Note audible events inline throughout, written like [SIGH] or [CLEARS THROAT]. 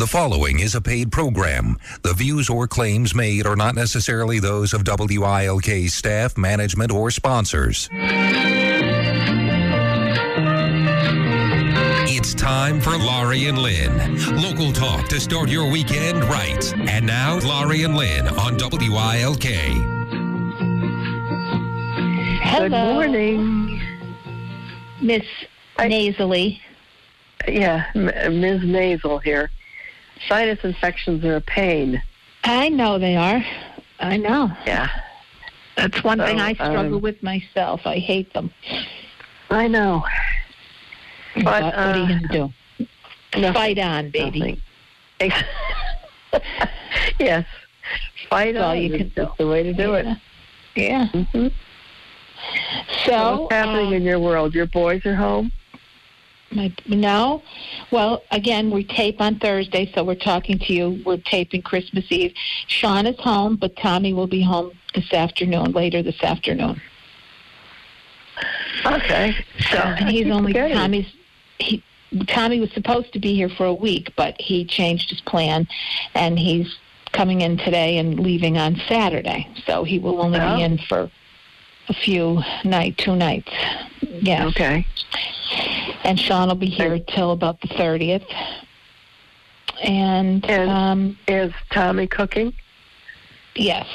The following is a paid program. The views or claims made are not necessarily those of WILK staff, management, or sponsors. It's time for Laurie and Lynn. Local talk to start your weekend right. And now, Laurie and Lynn on WILK. Hello, Good morning. Miss I- Nasally. Yeah, M- Ms. Nasal here. Sinus infections are a pain. I know they are. I know. Yeah, That's one thing I struggle um, with myself. I hate them. I know. But, But, what are you uh, going to do? Nothing, Fight on, baby. [LAUGHS] yes, fight That's on. you can do. the way to do it. Yeah. hmm So, what's happening um, in your world? Your boys are home. My, no. Well, again, we tape on Thursday, so we're talking to you. We're taping Christmas Eve. Sean is home, but Tommy will be home this afternoon, later this afternoon. Okay. So, and he's only. Tommy's. He Tommy was supposed to be here for a week, but he changed his plan, and he's coming in today and leaving on Saturday. So he will only Oh. be in for a few night, two nights. Yeah. Okay. And Sean will be here till about the thirtieth. And, And- um, Is Tommy cooking? yes.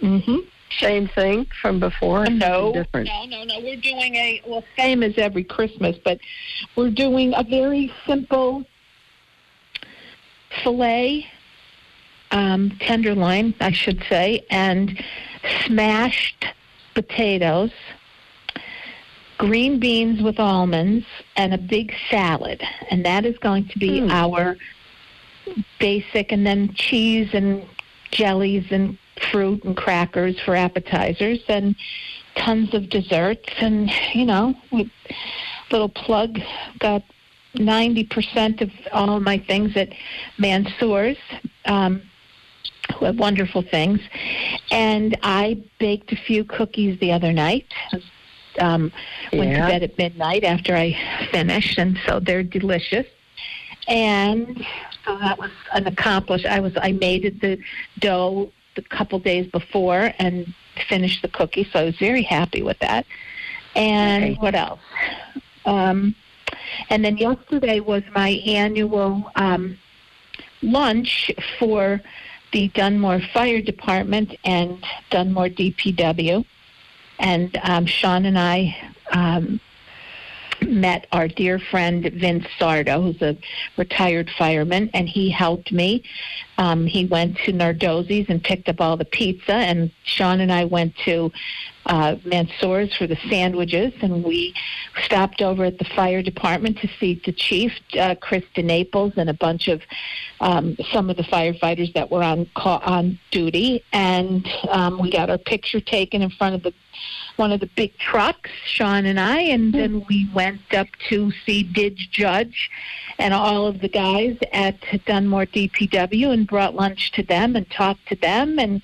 Mm-hmm. Same thing from before? No, different. no, no, no. We're doing a well, same as every Christmas, but we're doing a very simple fillet, um, tenderloin, I should say, and smashed potatoes, green beans with almonds, and a big salad, and that is going to be Hmm. our basic, and then cheese and jellies and fruit and crackers for appetizers and tons of desserts and you know we little plug got 90% of all my things at Mansour's um wonderful things and I baked a few cookies the other night um went to bed at midnight after I finished and so they're delicious and so that was an accomplish I was I made it the dough the couple days before and finished the cookie, so I was very happy with that. And Okay. what else? Um, and then yesterday was my annual um, lunch for the Dunmore Fire Department and Dunmore DPW. And um, Sean and I um, met our dear friend Vince Sardo, who's a retired fireman, and he helped me. Um, he went to Nardozzi's and picked up all the pizza, and Sean and I went to uh, Mansour's for the sandwiches, and we stopped over at the fire department to see the chief, uh, Krista Naples, and a bunch of um, some of the firefighters that were on call, on duty, and um, we got our picture taken in front of the one of the big trucks, Sean and I, and then we went up to see Didge Judge and all of the guys at Dunmore DPW and brought lunch to them and talked to them and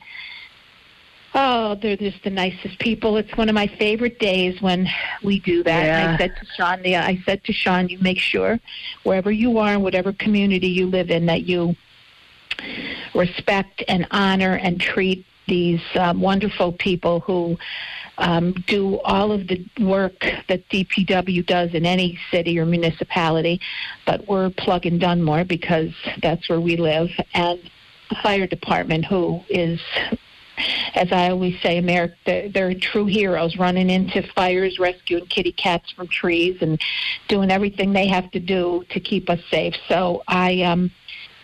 oh, they're just the nicest people. It's one of my favorite days when we do that. And I said to Sean, yeah, I said to Sean, you make sure wherever you are in whatever community you live in that you respect and honor and treat these um, wonderful people who um, do all of the work that DPW does in any city or municipality, but we're plug in Dunmore because that's where we live, and the fire department, who is, as I always say, America, they're, they're true heroes, running into fires, rescuing kitty cats from trees, and doing everything they have to do to keep us safe. So I um,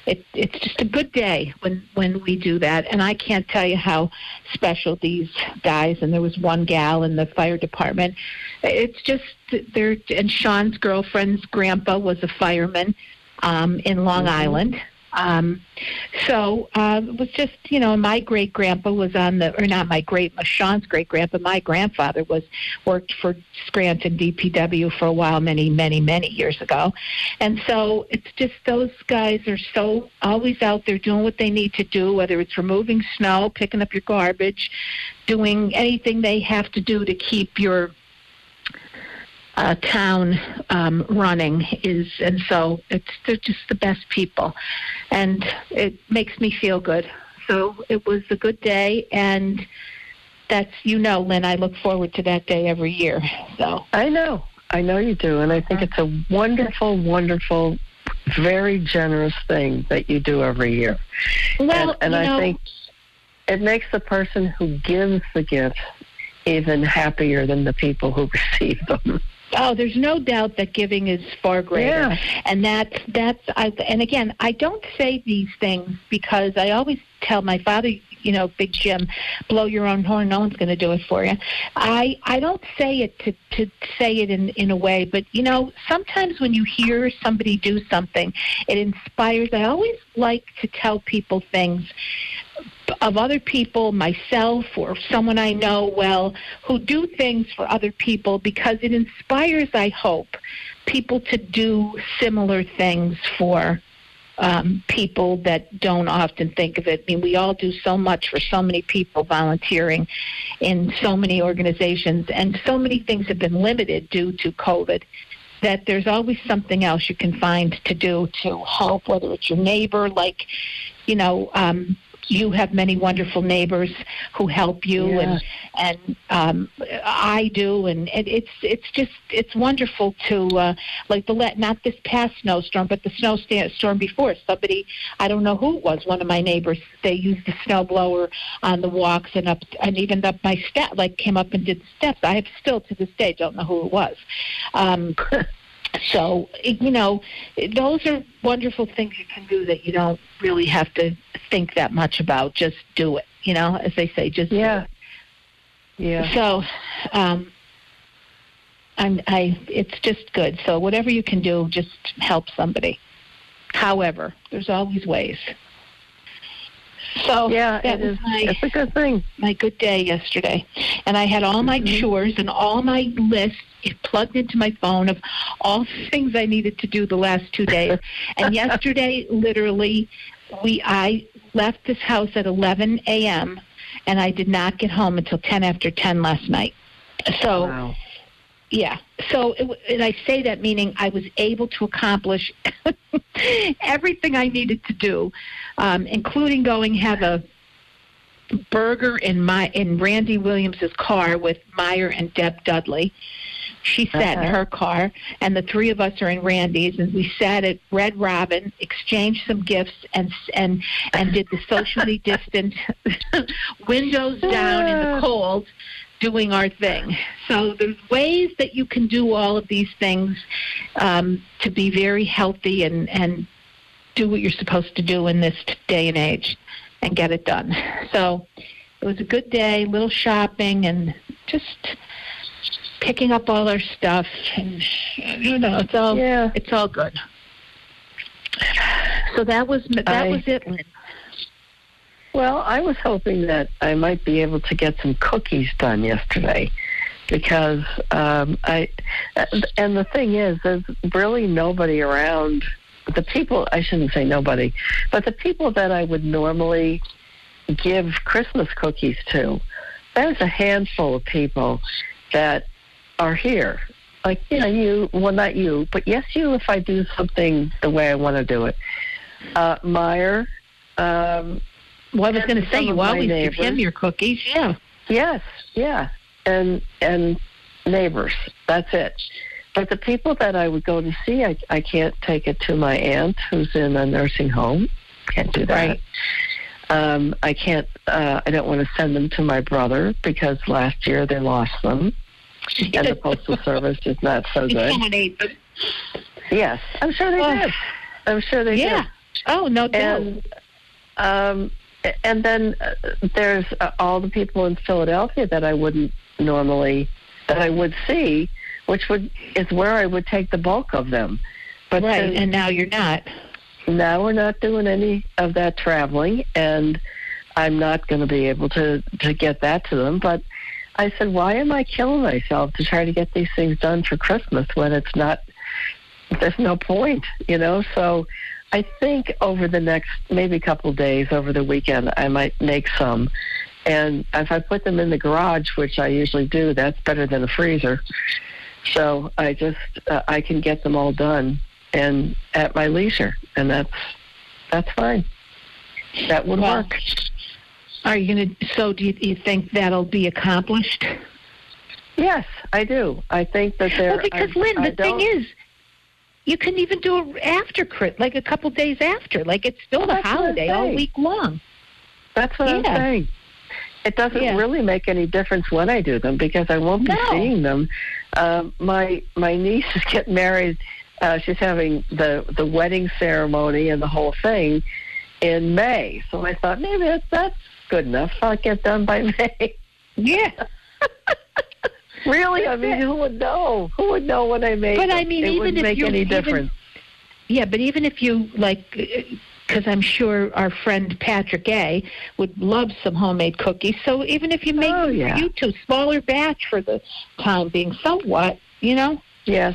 it, it's just a good day when when we do that. And i can't tell you how special these guys and there was one gal in the fire department. It's just they're and sean's girlfriend's grandpa was a fireman um in long island Um, so uh, it was just, you know, my great grandpa was on the, or not my great, Sean's great grandpa, my grandfather was worked for Scranton DPW for a while, many, many, many years ago. And so it's just those guys are so always out there doing what they need to do, whether it's removing snow, picking up your garbage, doing anything they have to do to keep your uh, town um, running is, and so it's they're just the best people, and it makes me feel good. So it was a good day, and that's you know, Lynn. I look forward to that day every year. So I know, I know you do, and I think it's a wonderful, wonderful, very generous thing that you do every year. well, and and I know, think it makes the person who gives the gift even happier than the people who [LAUGHS] receive them. Oh, there's no doubt that giving is far greater, Yeah. and that's that's. I, and again, I don't say these things because I always tell my father, you know, Big Jim, blow your own horn. No one's going to do it for you. I I don't say it to to say it in in a way, but you know, sometimes when you hear somebody do something, it inspires. I always like to tell people things of other people, myself, or someone I know well, who do things for other people because it inspires, I hope, people to do similar things for um, people that don't often think of it. I mean, we all do so much for so many people volunteering in so many organizations, and so many things have been limited due to COVID that there's always something else you can find to do to help, whether it's your neighbor, like, you know, um, you have many wonderful neighbors who help you, Yeah. and and um, I do, and it, it's it's just it's wonderful to uh, like the let not this past snowstorm, but the snowstorm before. Somebody I don't know who it was, one of my neighbors. They used the snow blower on the walks and up and even up my step, like came up and did the steps. I have still to this day don't know who it was. Um, [LAUGHS] so you know, those are wonderful things you can do that you don't really have to think that much about. Just do it. You know, as they say, just do Yeah. it. Yeah. So, um, I'm, I it's just good. So whatever you can do, just help somebody. However, there's always ways. [LAUGHS] So Yeah, that it was is. my It's a good thing. my good day yesterday, and I had all my Mhm. chores and all my lists plugged into my phone of all the things I needed to do the last two days. [LAUGHS] and yesterday, literally, we I left this house at 11 a.m. and I did not get home until 10 after 10 last night. So Wow. Yeah. So, it, and I say that meaning I was able to accomplish [LAUGHS] everything I needed to do, um, including going have a burger in my in Randy Williams's car with Meyer and Deb Dudley. She sat in Uh-huh. her car, and the three of us are in Randy's, and we sat at Red Robin, exchanged some gifts, and and and did the socially distant, [LAUGHS] windows down in the [LAUGHS] cold, doing our thing. So there's ways that you can do all of these things um, to be very healthy and and do what you're supposed to do in this day and age, and get it done. So it was a good day, little shopping, and just picking up all our stuff, and you know, it's all Yeah. it's all good. So that was that I- was it, Lynn. Well, I was hoping that I might be able to get some cookies done yesterday because um, I, and the thing is, there's really nobody around. The people, I shouldn't say nobody, but the people that I would normally give Christmas cookies to, there's a handful of people that are here. Like, you know, you, well, not you, but yes, you if I do something the way I want to do it. Uh, Meyer, um, Well, I was going to say you always give him your cookies. Yeah. Yes, yeah, and and neighbors. That's it. But the people that I would go to see, I I can't take it to my aunt who's in a nursing home. Can't do that. Right. Um, I can't. Uh, I don't want to send them to my brother because last year they lost them, and the postal [LAUGHS] service is not so good. Yes, I'm sure they Oh. did. I'm sure they Yeah. did. Oh, no doubt. and um, and then uh, there's uh, all the people in Philadelphia that I wouldn't normally that I would see, which would is where I would take the bulk of them. But right. since And now you're not. now we're not doing any of that traveling, and I'm not going to be able to to get that to them. But I said, why am I killing myself to try to get these things done for Christmas when it's not? There's no point, you know. So I think over the next maybe couple of days, over the weekend, I might make some. And if I put them in the garage, which I usually do, that's better than a freezer. So I just uh, I can get them all done and at my leisure, and that's that's fine. That would Well, work. Are you going to? So, do you, you think that'll be accomplished? Yes, I do. I think that there. Are. Well, because I, Lynn, I the thing is, you can even do it after crit, like a couple days after. Like it's still Well, a that's what I'm holiday all week long. That's what I'm saying. It doesn't Yeah. really make any difference when I do them because I won't be No. seeing them. Um, my my niece is getting married. Uh, she's having the the wedding ceremony and the whole thing in May. So I thought maybe that's, that's good enough. I'll get done by [LAUGHS] May. Yeah, really? I mean, who would know? Who would know when I made But? I mean, it even wouldn't if make you- any even- difference. yeah. But even if you like, because I'm sure our friend Patrick A would love some homemade cookies. So even if you make Oh, yeah. you two, smaller batch for the time being, so what? You know. Yes.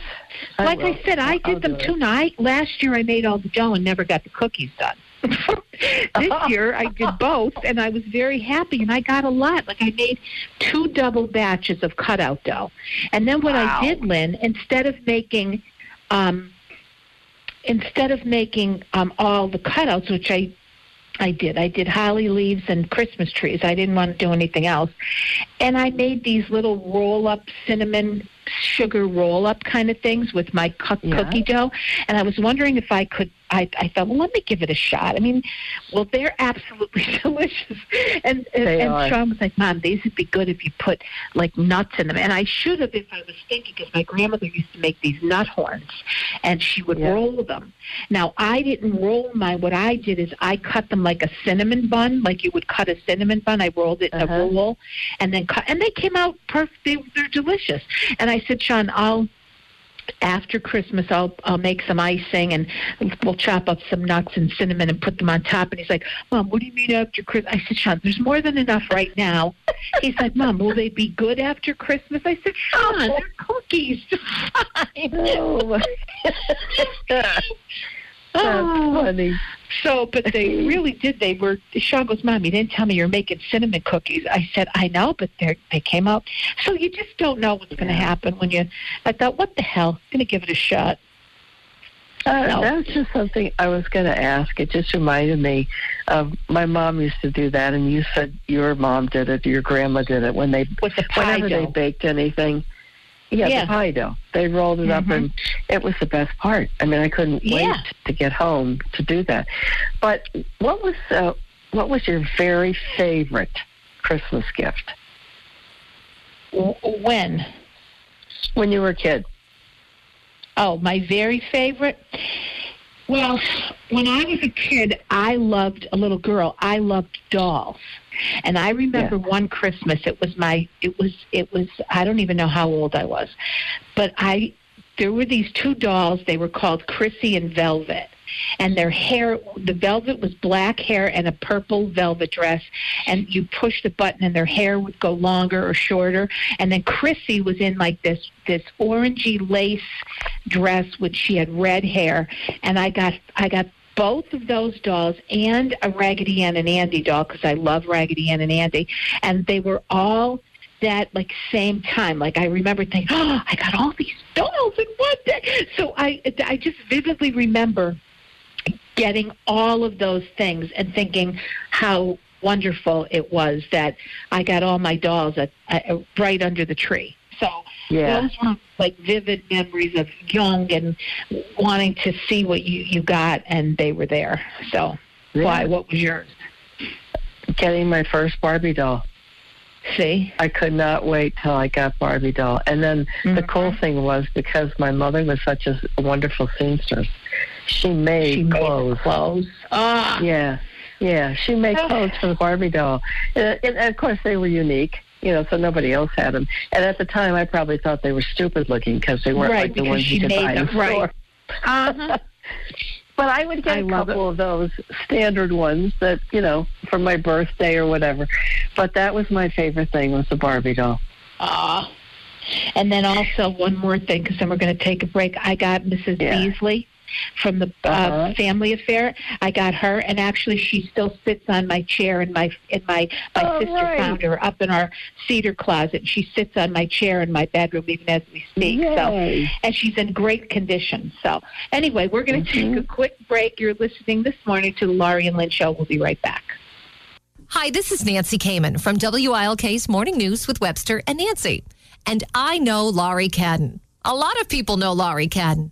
like will. I said, I I'll- did them too. Now, I, last year I made all the dough and never got the cookies done. This year I did both, and I was very happy, and I got a lot. Like I made two double batches of cutout dough, and then what Wow. I did, Lynn, instead of making, um, instead of making um, all the cutouts, which I I did. I did holly leaves and Christmas trees. I didn't want to do anything else. And I made these little roll up cinnamon sugar roll up kind of things with my cu- Yeah. cookie dough. And I was wondering if I could. I, I thought, well, let me give it a shot. I mean, well, they're absolutely [LAUGHS] delicious. And and, and. Sean was like, Mom, these would be good if you put like nuts in them. And I should have if I was thinking, because my grandmother used to make these nut horns, and she would Yeah. roll them. Now I didn't roll mine. What I did is I cut them like a cinnamon bun, like you would cut a cinnamon bun. I rolled it in Uh-huh. a roll, and then cut, and they came out perfect. They, they're delicious. And I said, Sean, I'll after Christmas, I'll I'll make some icing and we'll chop up some nuts and cinnamon and put them on top. And he's like, Mom, what do you mean after Christmas? I said, Sean, there's more than enough right now. He's like, Mom, will they be good after Christmas? I said, Sean, they're cookies. [LAUGHS] Fine. Oh, [LAUGHS] That's Oh. funny. So, but they really did. They were. Sean goes, Mom, you didn't tell me you're making cinnamon cookies. I said, I know, but they they came out. So you just don't know what's going to happen when you. I thought, what the hell? I'm going to give it a shot. Uh, No. That was just something I was going to ask. It just reminded me of my mom used to do that, and you said your mom did it, your grandma did it when they With the pie whenever they baked anything. Yeah, Yeah. the pie dough. They rolled it up, Mhm. and it was the best part. I mean, I couldn't Yeah. wait to get home to do that. But what was uh, what was your very favorite Christmas gift When? when you were a kid? Oh, my very favorite. Well, when I was a kid, I loved a little girl. I loved dolls. And I remember one Christmas it was my it was it was I don't even know how old I was. But I there were these two dolls, they were called Chrissy and Velvet. And their hair the velvet was black hair and a purple velvet dress. And you push the button and their hair would go longer or shorter. And then Chrissy was in like this this orangey lace dress which she had red hair. And I got I got both of those dolls and a Raggedy Ann and Andy doll because I love Raggedy Ann and Andy. And they were all that like same time like I remember thinking oh I got all these dolls in one day so I I just vividly remember getting all of those things and thinking how wonderful it was that I got all my dolls at, at, right under the tree. So Yeah. those were like vivid memories of young and wanting to see what you, you got, and they were there. So why? What was yours? Getting my first Barbie doll. See? I could not wait till I got Barbie doll. And then the Mhm. cool thing was because my mother was such a wonderful seamstress, she made She made clothes. the clothes. Ah, Yeah, yeah, she made Oh. clothes for the Barbie doll, and, and of course they were unique. You know, so nobody else had them. And at the time, I probably thought they were stupid looking because they weren't Right, like the ones she you could made buy in them, the right. store. uh-huh. [LAUGHS] But I would get I a couple of those standard ones that you know for my birthday or whatever. But that was my favorite thing was the Barbie doll. Ah. And then also one more thing, because then we're going to take a break. I got Mrs. Yeah. Beasley from the uh, uh-huh. family affair. I got her, and actually, she still sits on my chair in my in my my oh, sister right. found her up in our cedar closet. She sits on my chair in my bedroom even as we speak. Yay. So, and she's in great condition. So, anyway, we're going to mm-hmm. take a quick break. You're listening this morning to the Laurie and Lynn Show. We'll be right back. Hi, this is Nancy Kamen from WILK's Morning News with Webster and Nancy. And I know Laurie Cadden. A lot of people know Laurie Cadden.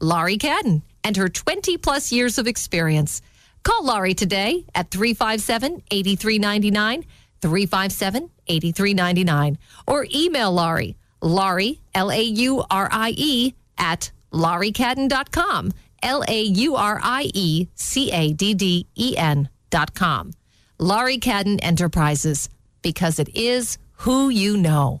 Laurie Cadden and her 20 plus years of experience. Call Laurie today at 357 8399, 357 8399, or email Laurie, Laurie, L A U R I E, at lauriecadden.com, L A U R I E C A D D E N.com. Laurie Cadden Enterprises, because it is who you know.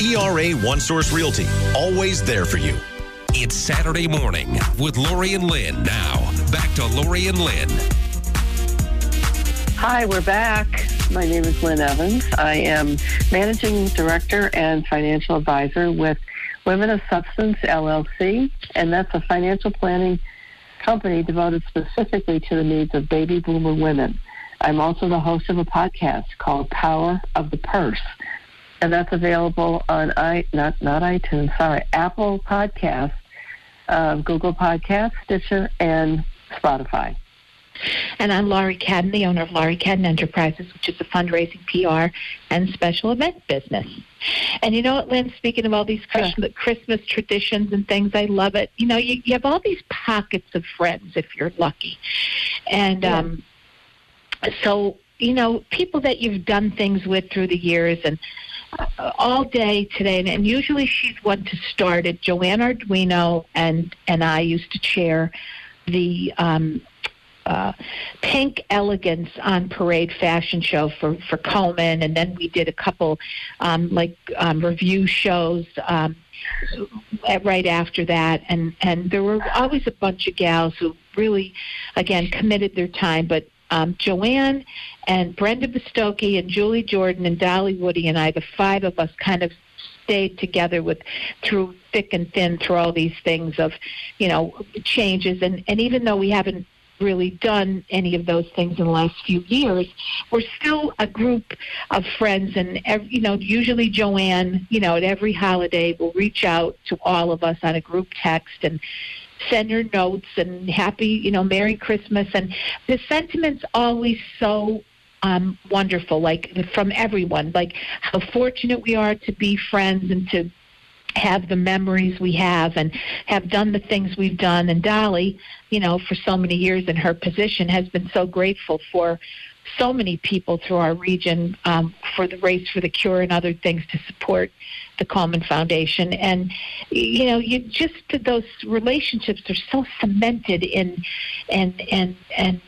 ERA One Source Realty, always there for you. It's Saturday morning with Laurie and Lynn. Now, back to Laurie and Lynn. Hi, we're back. My name is Lynn Evans. I am Managing Director and Financial Advisor with Women of Substance LLC, and that's a financial planning company devoted specifically to the needs of baby boomer women. I'm also the host of a podcast called Power of the Purse and that's available on i not not iTunes, sorry, Apple Podcasts, uh, Google Podcasts, Stitcher, and Spotify. And I'm Laurie Cadden, the owner of Laurie Cadden Enterprises, which is a fundraising PR and special event business. And you know what, Lynn, speaking of all these Christmas, Christmas traditions and things, I love it. You know, you, you have all these pockets of friends if you're lucky. And yeah. um, so, you know, people that you've done things with through the years and all day today, and usually she's one to start it. Joanne Arduino and and I used to chair the um, uh, Pink Elegance on Parade fashion show for for Komen, and then we did a couple um, like um, review shows. Um, right after that and and there were always a bunch of gals who really again committed their time but um, Joanne and Brenda Bostocki and Julie Jordan and Dolly Woody and I, the five of us, kind of stayed together with through thick and thin through all these things of, you know, changes. And and even though we haven't really done any of those things in the last few years, we're still a group of friends. And every, you know, usually Joanne, you know, at every holiday will reach out to all of us on a group text and send her notes and happy, you know, Merry Christmas. And the sentiment's always so um, wonderful, like from everyone, like how fortunate we are to be friends and to have the memories we have and have done the things we've done. And Dolly, you know, for so many years in her position has been so grateful for so many people through our region um, for the race for the cure and other things to support the Komen Foundation. And you know, you just those relationships are so cemented in and and and.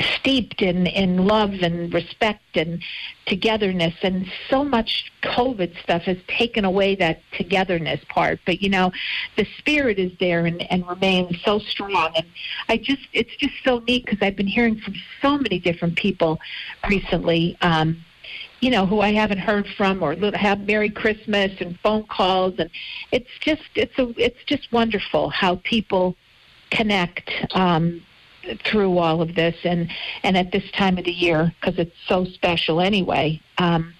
Steeped in, in love and respect and togetherness. And so much COVID stuff has taken away that togetherness part. But, you know, the spirit is there and, and remains so strong. And I just, it's just so neat because I've been hearing from so many different people recently. Um, you know, who I haven't heard from or have Merry Christmas and phone calls and it's just it's a it's just wonderful how people connect um through all of this and and at this time of the year because it's so special anyway um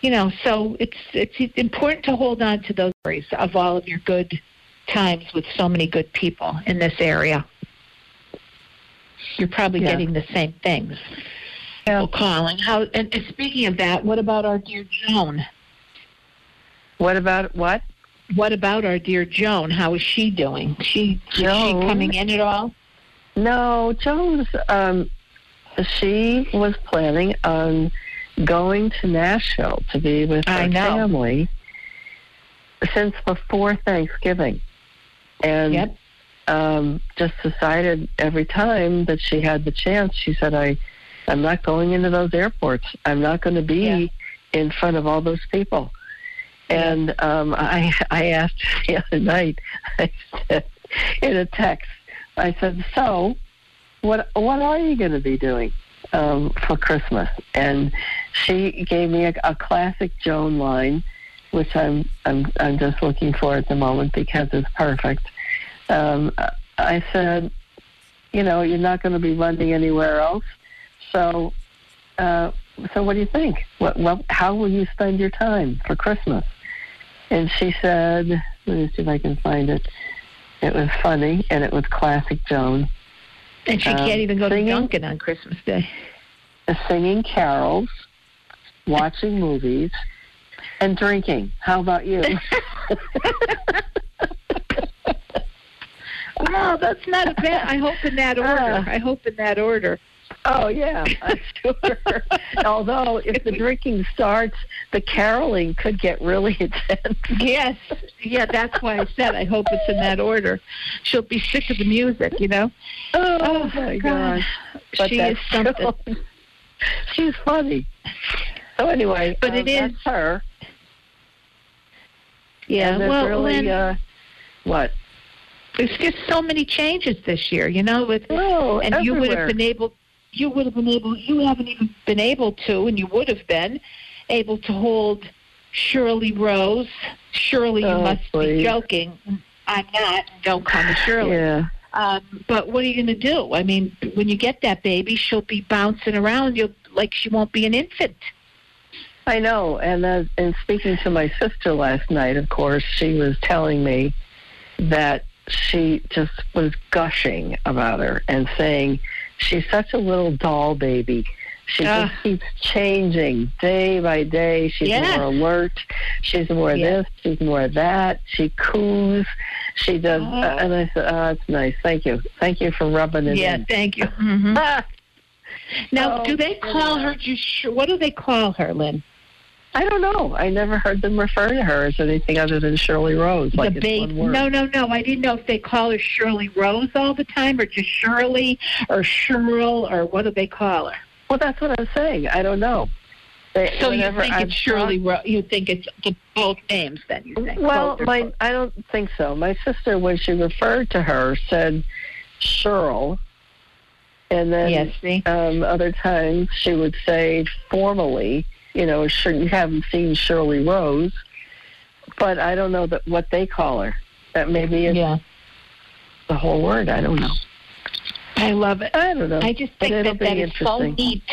you know so it's it's important to hold on to those stories of all of your good times with so many good people in this area you're probably yeah. getting the same things yeah. well calling how and, and speaking of that what about our dear joan what about what what about our dear Joan? How is she doing? She Joan, is she coming in at all? No, Jones, um, she was planning on going to Nashville to be with her family since before Thanksgiving. And yep. um, just decided every time that she had the chance, she said, I, I'm not going into those airports. I'm not going to be yeah. in front of all those people. And um, I, I asked the other night, [LAUGHS] I said, in a text, I said, "So, what what are you going to be doing um, for Christmas?" And she gave me a, a classic Joan line, which I'm I'm I'm just looking for at the moment because it's perfect. Um, I said, "You know, you're not going to be running anywhere else, so." Uh, so what do you think? What, what, how will you spend your time for Christmas? And she said, let me see if I can find it. It was funny, and it was classic Joan. And she um, can't even go singing, to Dunkin' on Christmas Day. Singing carols, watching movies, and drinking. How about you? [LAUGHS] well, that's not a bad. I hope in that order. Uh, I hope in that order. Oh yeah, [LAUGHS] I'm sure. Although if the drinking starts, the caroling could get really [LAUGHS] intense. Yes, yeah, that's why I said I hope it's in that order. She'll be sick of the music, you know. Oh, oh my God, God. she is something. [LAUGHS] She's funny. So anyway, but um, it is her. Yeah, well, really, Lynn, uh, what? There's just so many changes this year, you know. With oh, and everywhere. you would have been able you would have been able, you haven't even been able to, and you would have been able to hold Shirley Rose. Shirley, you oh, must please. be joking. I'm not. Don't call me Shirley. Yeah. Um, but what are you going to do? I mean, when you get that baby, she'll be bouncing around. You'll like she won't be an infant. I know. And uh, and speaking to my sister last night, of course, she was telling me that she just was gushing about her and saying She's such a little doll baby. She uh, just keeps changing day by day. She's yeah. more alert. She's more yeah. this. She's more that. She coos. She does. Uh, and I said, "Oh, it's nice. Thank you. Thank you for rubbing it yeah, in." Yeah, thank you. [LAUGHS] Mm-hmm. now, oh, do they call her? What do they call her, Lynn? I don't know. I never heard them refer to her as anything other than Shirley Rose. Like the babe. No, no, no. I didn't know if they call her Shirley Rose all the time, or just Shirley, or Cheryl, or what do they call her? Well, that's what I'm saying. I don't know. They, so you think I've it's Shirley? Ro- you think it's the, both names? Then you think? Well, my I don't think so. My sister, when she referred to her, said Cheryl, and then yes, um, other times she would say formally you know, you haven't seen Shirley Rose, but I don't know that what they call her. That maybe it's yeah. the whole word. I don't know. I love it. I don't know. I just think that that is so neat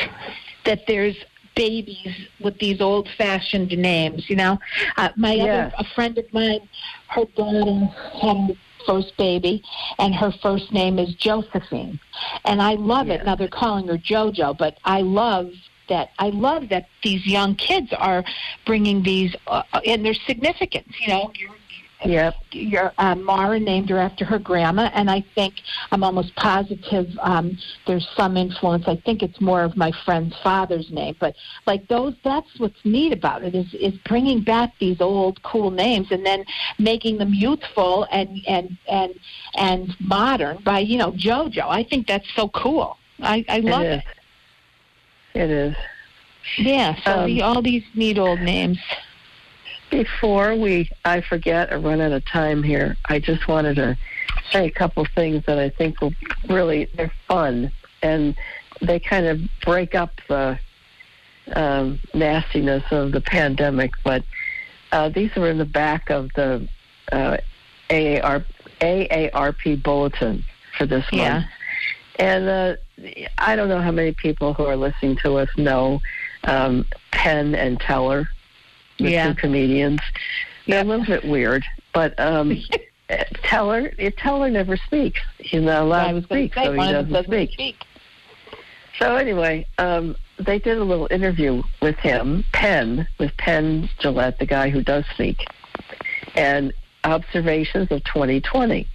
that there's babies with these old fashioned names, you know. Uh, my yes. other a friend of mine, her daughter had her first baby and her first name is Josephine. And I love it. Now they're calling her Jojo, but I love that I love that these young kids are bringing these, uh, and their significance. You know, you're, Yep. Your uh, Mara named her after her grandma, and I think I'm almost positive um, there's some influence. I think it's more of my friend's father's name, but like those, that's what's neat about it is is bringing back these old cool names and then making them youthful and and and and modern by you know JoJo. I think that's so cool. I, I love it. Is. It is. Yeah. So Um, the, all these neat old names. Before we, I forget or run out of time here, I just wanted to say a couple things that I think will really, they're fun and they kind of break up the um, nastiness of the pandemic. But uh, these are in the back of the uh, AAR, AARP bulletin for this Yeah. month. And uh, I don't know how many people who are listening to us know um, Penn and Teller, the Yeah. two comedians. They're a little bit weird, but um, [LAUGHS] Teller, Teller never speaks. He's not allowed to speak, say so he doesn't doesn't speak. speak. So anyway, um, they did a little interview with him, Penn, with Penn Jillette, the guy who does speak, and observations of 2020.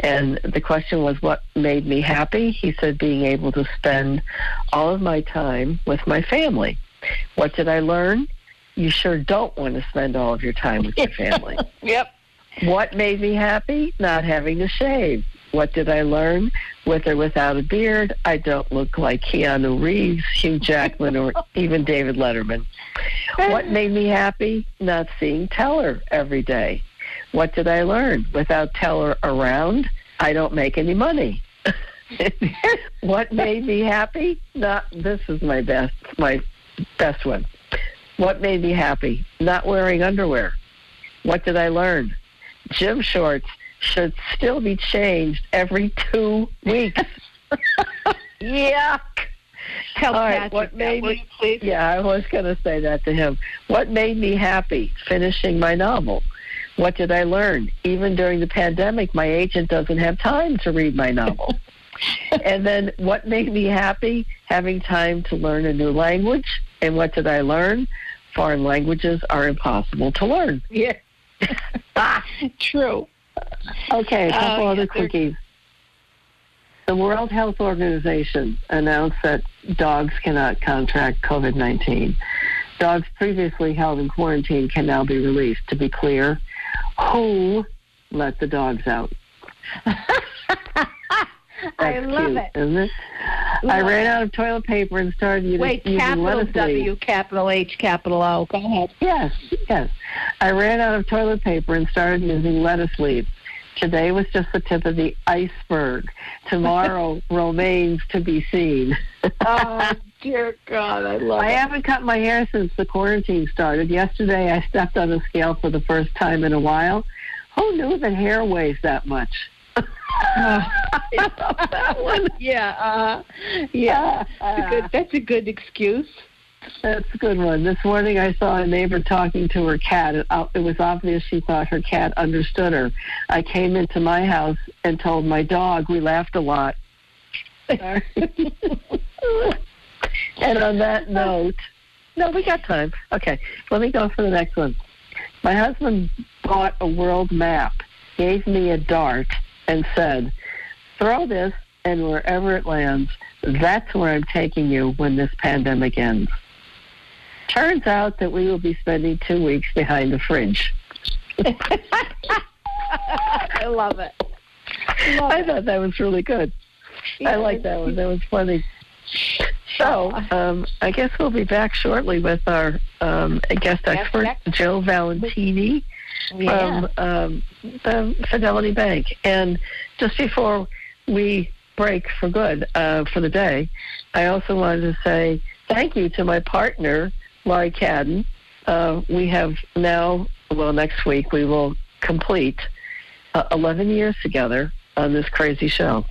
And the question was, what made me happy? He said, being able to spend all of my time with my family. What did I learn? You sure don't want to spend all of your time with your family. [LAUGHS] Yep. What made me happy? Not having to shave. What did I learn? With or without a beard, I don't look like Keanu Reeves, Hugh Jackman, or [LAUGHS] even David Letterman. What made me happy? Not seeing Teller every day. What did I learn? Without Teller around, I don't make any money. [LAUGHS] what made me happy? Not this is my best my best one. What made me happy? Not wearing underwear. What did I learn? Gym shorts should still be changed every two weeks. [LAUGHS] Yuck. Tell All right, Patrick what made me- please? Yeah, I was going to say that to him. What made me happy? Finishing my novel. What did I learn? Even during the pandemic, my agent doesn't have time to read my novel. [LAUGHS] and then what made me happy? Having time to learn a new language. And what did I learn? Foreign languages are impossible to learn. Yeah. [LAUGHS] True. Okay, a couple Oh, other yeah, quickies. The World Health Organization announced that dogs cannot contract COVID 19. Dogs previously held in quarantine can now be released. To be clear, who let the dogs out? [LAUGHS] I love cute, it. Isn't it? I ran out of toilet paper and started using, Wait, using capital W, capital H, capital O. Go ahead. Yes, yes. I ran out of toilet paper and started using lettuce leaves. Today was just the tip of the iceberg. Tomorrow [LAUGHS] remains to be seen. Oh, dear God, I love I it. haven't cut my hair since the quarantine started. Yesterday I stepped on a scale for the first time in a while. Who knew that hair weighs that much? [LAUGHS] [LAUGHS] I love that one. Yeah, uh, yeah. That's a good, that's a good excuse. That's a good one. This morning I saw a neighbor talking to her cat. It, uh, it was obvious she thought her cat understood her. I came into my house and told my dog. We laughed a lot. [LAUGHS] and on that note, no, we got time. Okay, let me go for the next one. My husband bought a world map, gave me a dart, and said, throw this, and wherever it lands, that's where I'm taking you when this pandemic ends. Turns out that we will be spending two weeks behind the fridge. [LAUGHS] I love it. Love I thought that was really good. I like that one. That was funny. So, um, I guess we'll be back shortly with our um, guest expert, expert. Joe Valentini Yeah. from um, the Fidelity Bank. And just before we break for good uh, for the day, I also wanted to say thank you to my partner, Laurie Cadden. Uh, we have now, well, next week, we will complete uh, 11 years together on this crazy show.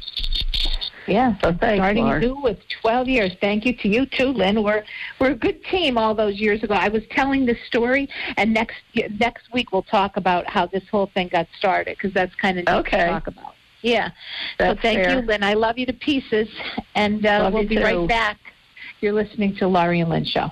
Yeah. So thanks, Starting Laura. new with 12 years. Thank you to you too, Lynn. We're we're a good team all those years ago. I was telling this story, and next next week we'll talk about how this whole thing got started because that's kind of Okay. to talk about. Yeah. That's so thank fair. you, Lynn. I love you to pieces, and uh, we'll be too. right back. You're listening to Laurie and Lynn show.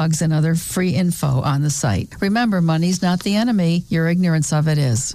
blogs and other free info on the site. Remember, money's not the enemy, your ignorance of it is.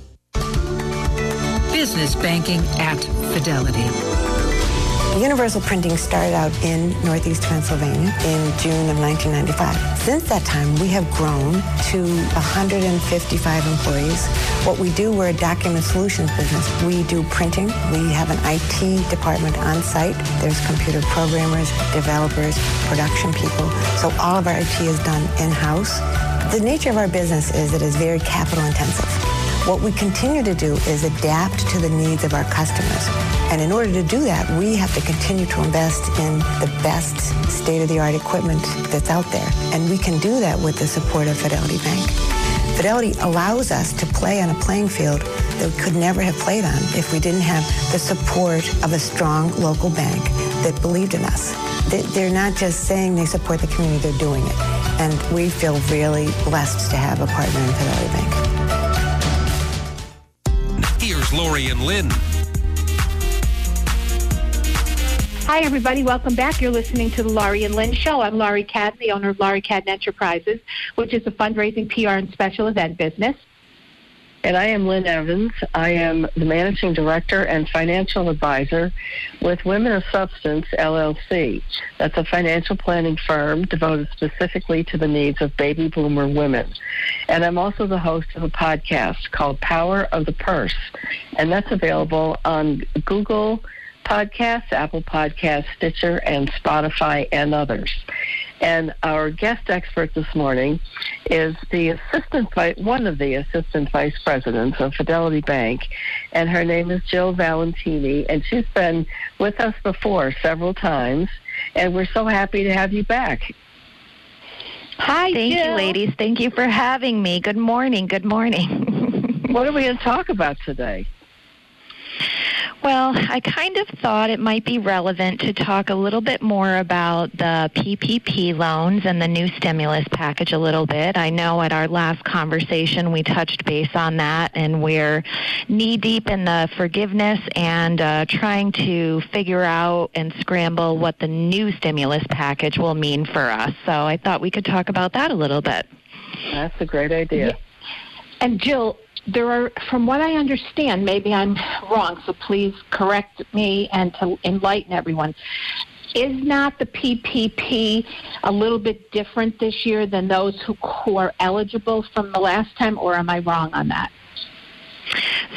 Business banking at Fidelity. Universal Printing started out in Northeast Pennsylvania in June of 1995. Since that time, we have grown to 155 employees. What we do, we're a document solutions business. We do printing. We have an IT department on site. There's computer programmers, developers, production people. So all of our IT is done in-house. The nature of our business is it is very capital intensive. What we continue to do is adapt to the needs of our customers. And in order to do that, we have to continue to invest in the best state-of-the-art equipment that's out there. And we can do that with the support of Fidelity Bank. Fidelity allows us to play on a playing field that we could never have played on if we didn't have the support of a strong local bank that believed in us. They're not just saying they support the community, they're doing it. And we feel really blessed to have a partner in Fidelity Bank. Laurie and Lynn. Hi, everybody. Welcome back. You're listening to the Laurie and Lynn Show. I'm Laurie Cadden, the owner of Laurie Cadden Enterprises, which is a fundraising, PR, and special event business. And I am Lynn Evans. I am the managing director and financial advisor with Women of Substance LLC. That's a financial planning firm devoted specifically to the needs of baby boomer women. And I'm also the host of a podcast called Power of the Purse. And that's available on Google Podcasts, Apple Podcasts, Stitcher, and Spotify, and others. And our guest expert this morning is the assistant, one of the assistant vice presidents of Fidelity Bank, and her name is Jill Valentini, and she's been with us before several times, and we're so happy to have you back. Hi, Thank Jill. you, ladies. Thank you for having me. Good morning. Good morning. [LAUGHS] what are we going to talk about today? Well, I kind of thought it might be relevant to talk a little bit more about the PPP loans and the new stimulus package a little bit. I know at our last conversation we touched base on that, and we're knee deep in the forgiveness and uh, trying to figure out and scramble what the new stimulus package will mean for us. So I thought we could talk about that a little bit. That's a great idea. And Jill, there are, from what I understand, maybe I'm wrong, so please correct me and to enlighten everyone. Is not the PPP a little bit different this year than those who, who are eligible from the last time, or am I wrong on that?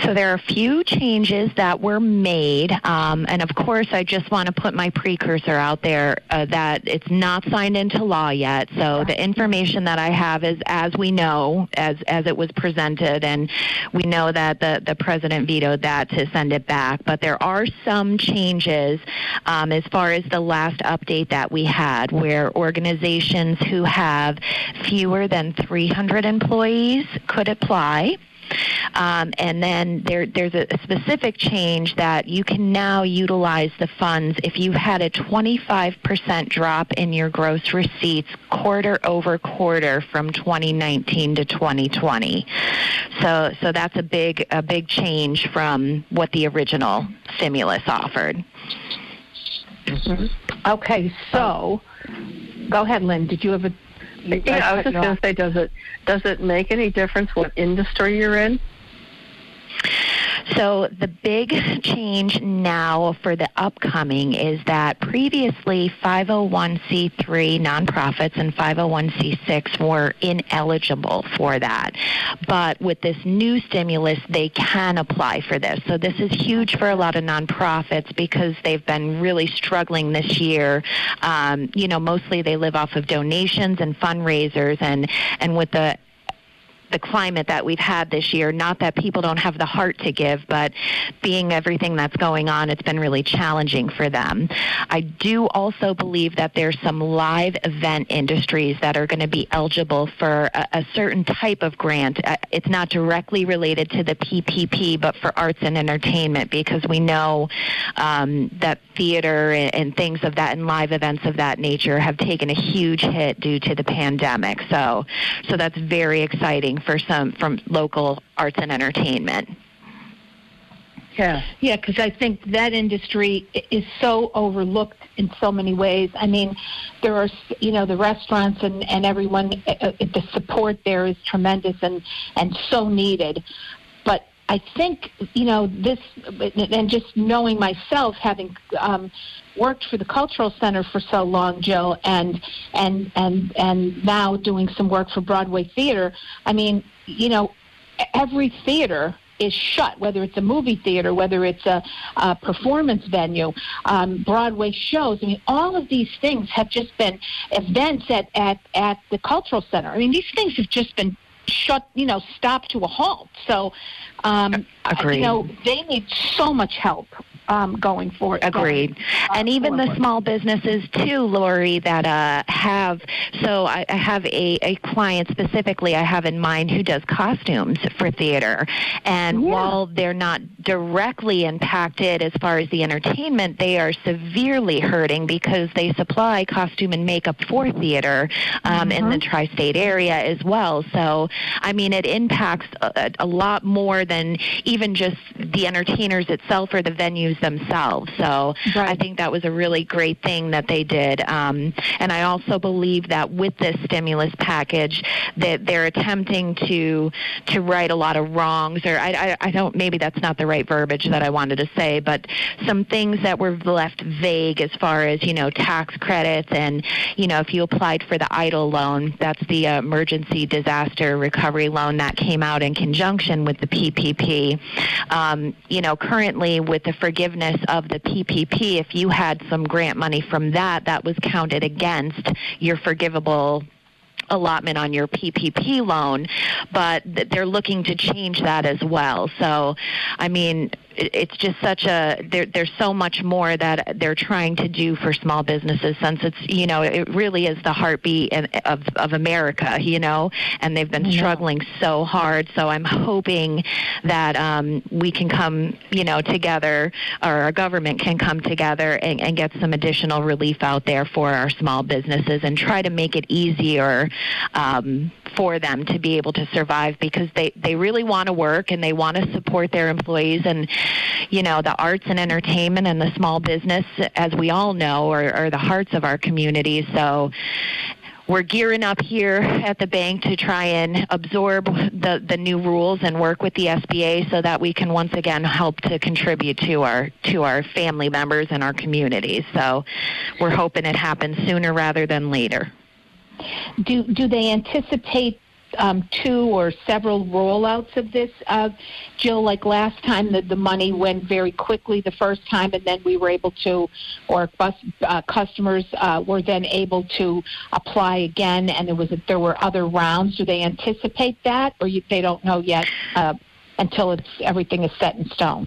So there are a few changes that were made, um, and of course, I just want to put my precursor out there uh, that it's not signed into law yet. So the information that I have is as we know, as as it was presented, and we know that the the president vetoed that to send it back. But there are some changes um, as far as the last update that we had, where organizations who have fewer than 300 employees could apply. Um, and then there, there's a specific change that you can now utilize the funds if you've had a 25% drop in your gross receipts quarter over quarter from 2019 to 2020. So, so that's a big, a big change from what the original stimulus offered. Mm-hmm. Okay, so go ahead, Lynn. Did you have a yeah, I was just going to say, does it does it make any difference what industry you're in? So the big change now for the upcoming is that previously 501c3 nonprofits and 501c6 were ineligible for that. But with this new stimulus, they can apply for this. So this is huge for a lot of nonprofits because they've been really struggling this year. Um, you know, mostly they live off of donations and fundraisers, and and with the the climate that we've had this year. Not that people don't have the heart to give, but being everything that's going on, it's been really challenging for them. I do also believe that there's some live event industries that are going to be eligible for a, a certain type of grant. Uh, it's not directly related to the PPP, but for arts and entertainment because we know um, that theater and, and things of that and live events of that nature have taken a huge hit due to the pandemic. So, so that's very exciting for some from local arts and entertainment. Yeah, yeah, because I think that industry is so overlooked in so many ways. I mean, there are, you know, the restaurants and and everyone, uh, uh, the support there is tremendous and and so needed. But I think, you know, this, and just knowing myself, having um, worked for the Cultural Center for so long, Jill, and and and and now doing some work for Broadway Theater. I mean, you know, every theater is shut, whether it's a movie theater, whether it's a, a performance venue, um, Broadway shows. I mean, all of these things have just been events at, at, at the Cultural Center. I mean, these things have just been shut, you know, stopped to a halt. So, um, Agreed. you know, they need so much help um, going forward. Agreed. And even forward. the small businesses too, Laurie, that uh, have. So I, I have a, a client specifically I have in mind who does costumes for theater, and Yeah. while they're not directly impacted as far as the entertainment, they are severely hurting because they supply costume and makeup for theater um, in the tri-state area as well. So I mean, it impacts a, a lot more than even just the entertainers itself or the venues themselves. So I think that was a really great thing that they did. Um, and I also believe that with this stimulus package, that they're attempting to to right a lot of wrongs, or I, I, I don't. Maybe that's not the right verbiage that I wanted to say, but some things that were left vague as far as you know tax credits and you know if you applied for the EIDL loan, that's the uh, emergency disaster recovery loan that came out in conjunction with the PPP. Um, you know, currently with the forgiveness of the PPP, if you had some grant money from that, that was counted against your forgivable allotment on your PPP loan, but they're looking to change that as well. So, I mean, it's just such a there, there's so much more that they're trying to do for small businesses since it's you know it really is the heartbeat of of America you know? And they've been struggling so hard. So I'm hoping that um, we can come you know together or our government can come together and, and get some additional relief out there for our small businesses and try to make it easier um, for them to be able to survive because they they really want to work and they want to support their employees and you know the arts and entertainment and the small business as we all know are, are the hearts of our community. so we're gearing up here at the bank to try and absorb the, the new rules and work with the SBA so that we can once again help to contribute to our to our family members and our communities. So we're hoping it happens sooner rather than later. Do do they anticipate um, two or several rollouts of this, uh, Jill. Like last time, the, the money went very quickly the first time, and then we were able to, or bus, uh, customers uh, were then able to apply again, and there was a, there were other rounds. Do they anticipate that, or you, they don't know yet uh, until it's everything is set in stone?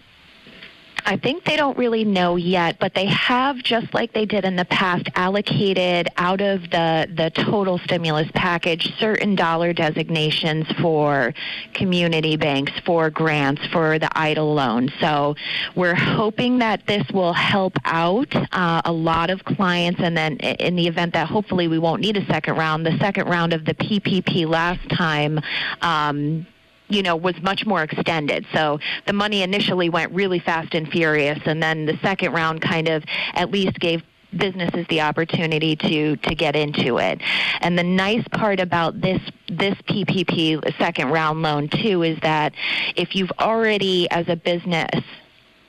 I think they don't really know yet, but they have, just like they did in the past, allocated out of the, the total stimulus package certain dollar designations for community banks, for grants, for the EIDL loan. So we're hoping that this will help out uh, a lot of clients. And then in the event that hopefully we won't need a second round, the second round of the PPP last time. Um, you know, was much more extended. So the money initially went really fast and furious, and then the second round kind of at least gave businesses the opportunity to to get into it. And the nice part about this this PPP second round loan too is that if you've already as a business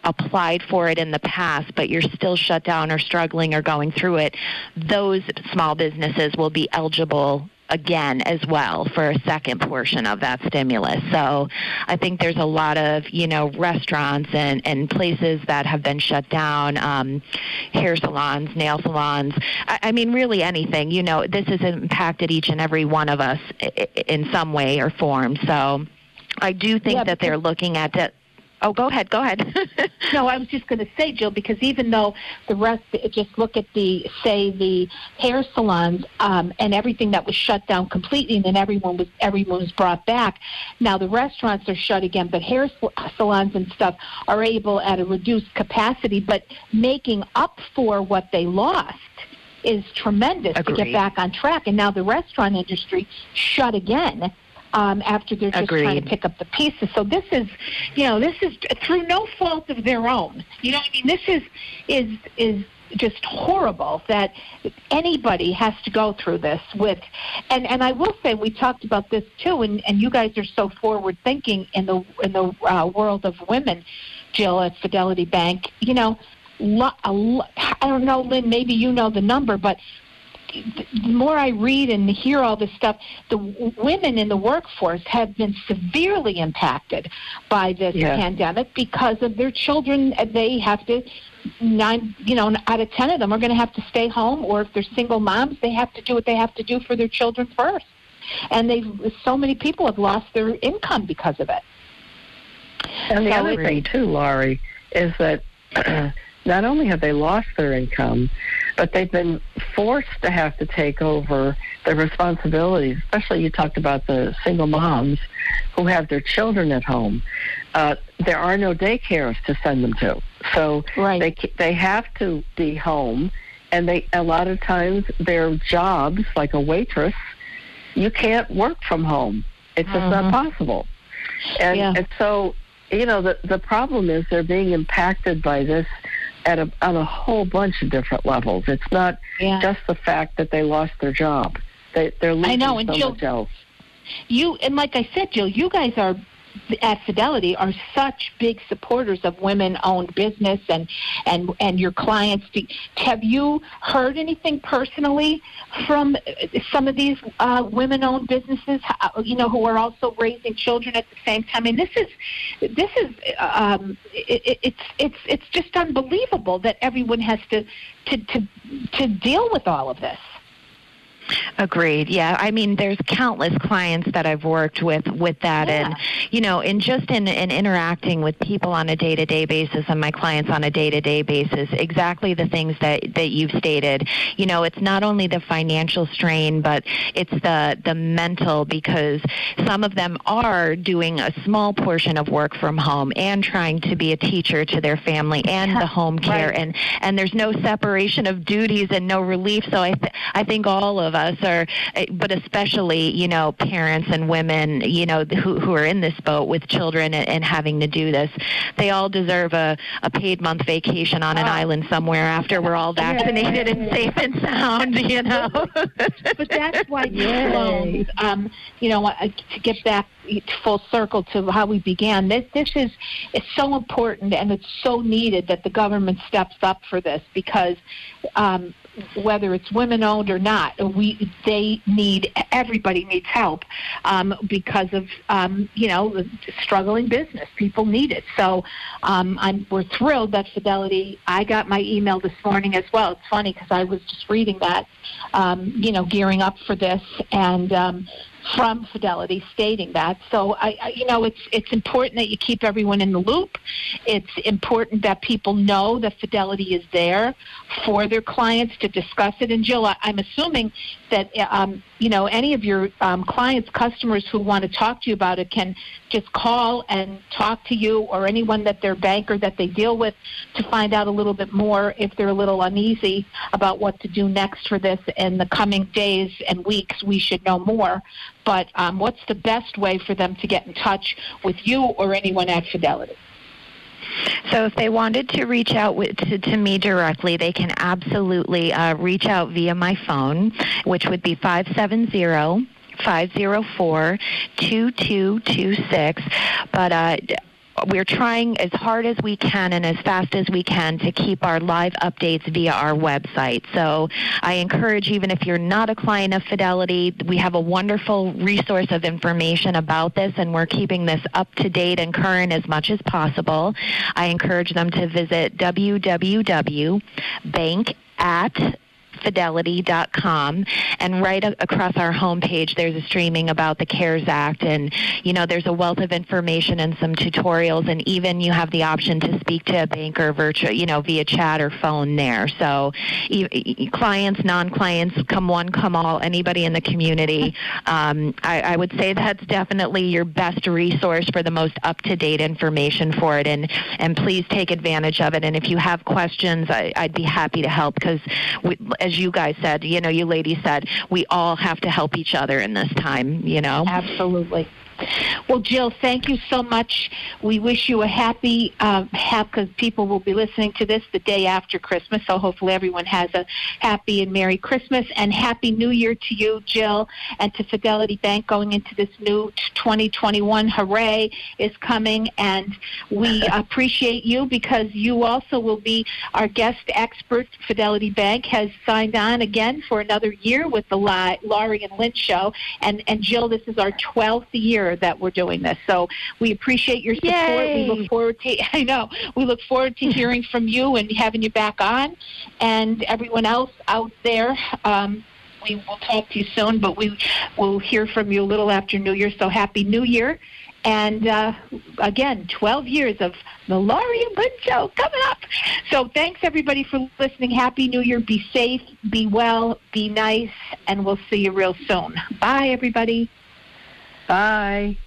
applied for it in the past, but you're still shut down or struggling or going through it, those small businesses will be eligible again as well for a second portion of that stimulus. So I think there's a lot of, you know, restaurants and, and places that have been shut down, um, hair salons, nail salons. I, I mean, really anything. You know, this has impacted each and every one of us in some way or form. So I do think yeah, that they're looking at it Oh, go ahead. Go ahead. [LAUGHS] no, I was just going to say, Jill, because even though the rest, just look at the, say, the hair salons um, and everything that was shut down completely, and then everyone was everyone was brought back. Now the restaurants are shut again, but hair salons and stuff are able at a reduced capacity, but making up for what they lost is tremendous Agreed. to get back on track. And now the restaurant industry shut again um, after they're just Agreed. trying to pick up the pieces. So this is, you know, this is through no fault of their own. You know, I mean, this is is is just horrible that anybody has to go through this with and and I will say we talked about this too and and you guys are so forward thinking in the in the uh, world of women Jill at Fidelity Bank you know lo- lo- I don't know Lynn maybe you know the number but the more I read and hear all this stuff, the w- women in the workforce have been severely impacted by this Yeah. pandemic because of their children. They have to nine, you know, out of ten of them are going to have to stay home, or if they're single moms, they have to do what they have to do for their children first. And they, so many people have lost their income because of it. And the So other thing too, Laurie, is that [CLEARS THROAT] [CLEARS THROAT] not only have they lost their income, but they've been forced to have to take over the responsibilities. Especially, you talked about the single moms who have their children at home. Uh, there are no daycares to send them to, so Right. they they have to be home, and they a lot of times their jobs, like a waitress, you can't work from home. It's just not possible. And, Yeah. and so, you know, the the problem is they're being impacted by this at a on a whole bunch of different levels. It's not Yeah. just the fact that they lost their job. They they're losing know, and so Jill- much else. You and like I said, Jill, you guys are at Fidelity are such big supporters of women-owned business and and and your clients. Have you heard anything personally from uh, some of these uh, women-owned businesses? uh, You know, who are also raising children at the same time. I mean, this is this is um, it, it- it's it's it's just unbelievable that everyone has to to to to deal with all of this. Agreed. Yeah. I mean, there's countless clients that I've worked with with that, Yeah. and you know, in just in, in interacting with people on a day to day basis and my clients on a day to day basis, exactly the things that that you've stated. You know, it's not only the financial strain, but it's the the mental because some of them are doing a small portion of work from home and trying to be a teacher to their family and the home care, Right. and and there's no separation of duties and no relief. So I th- I think all of us are, eh, but especially you know parents and women you know who who are in this boat with children and, and having to do this, they all deserve a a paid month vacation on an Oh. island somewhere after we're all vaccinated and safe and sound. You know. but that's why [LAUGHS] these loans, um, you know, uh, to get back full circle to how we began, this this is it's so important and it's so needed that the government steps up for this because um, whether it's women owned or not. We they need everybody needs help um, because of um, you know struggling business. People need it. So um, I'm, we're thrilled that Fidelity. I got my email this morning as well. It's funny because I was just reading that, um, you know, gearing up for this and. Um, from Fidelity stating that. So I, I, you know, it's it's important that you keep everyone in the loop. It's important that people know that Fidelity is there for their clients to discuss it. And Jill, I, I'm assuming that um, you know any of your um, clients, customers who want to talk to you about it can just call and talk to you or anyone that their banker that they deal with to find out a little bit more if they're a little uneasy about what to do next for this in the coming days and weeks. We should know more. But um, what's the best way for them to get in touch with you or anyone at Fidelity? So if they wanted to reach out with, to, to, me directly, they can absolutely uh, reach out via my phone, which would be 570 504 2226. But uh, we're trying as hard as we can and as fast as we can to keep our live updates via our website. So I encourage, even if you're not a client of Fidelity, we have a wonderful resource of information about this, and we're keeping this up to date and current as much as possible. I encourage them to visit www.bank at fidelity.com and right across our homepage there's a streaming about the CARES Act. And you know there's a wealth of information and some tutorials. And even you have the option to speak to a banker virtual you know via chat or phone there. So clients non-clients come one come all anybody in the community um, I, I would say that's definitely your best resource for the most up-to-date information for it. And and please take advantage of it. And if you have questions I, would be happy to help because as you guys said, you know, you ladies said, we all have to help each other in this time, you know? Absolutely. Well, Jill, thank you so much. We wish you a happy, uh, because people will be listening to this the day after Christmas. So hopefully everyone has a happy and Merry Christmas and Happy New Year to you, Jill, and to Fidelity Bank going into this new 2021. Hooray is coming, and we [LAUGHS] appreciate you because you also will be our guest expert. Fidelity Bank has signed on again for another year with the Laurie and Lynn show, and and Jill, this is our 12th year that we're doing this. So we appreciate your support. Yay. We look forward to [LAUGHS] I know we look forward to hearing from you and having you back on, and everyone else out there. Um, we will talk to you soon, but we will hear from you a little after New Year. So happy New Year. And uh, again, 12 years of the Laurie and Lynn Show coming up. So thanks everybody for listening. Happy New Year. Be safe, be well, be nice, and we'll see you real soon. Bye, everybody. Bye.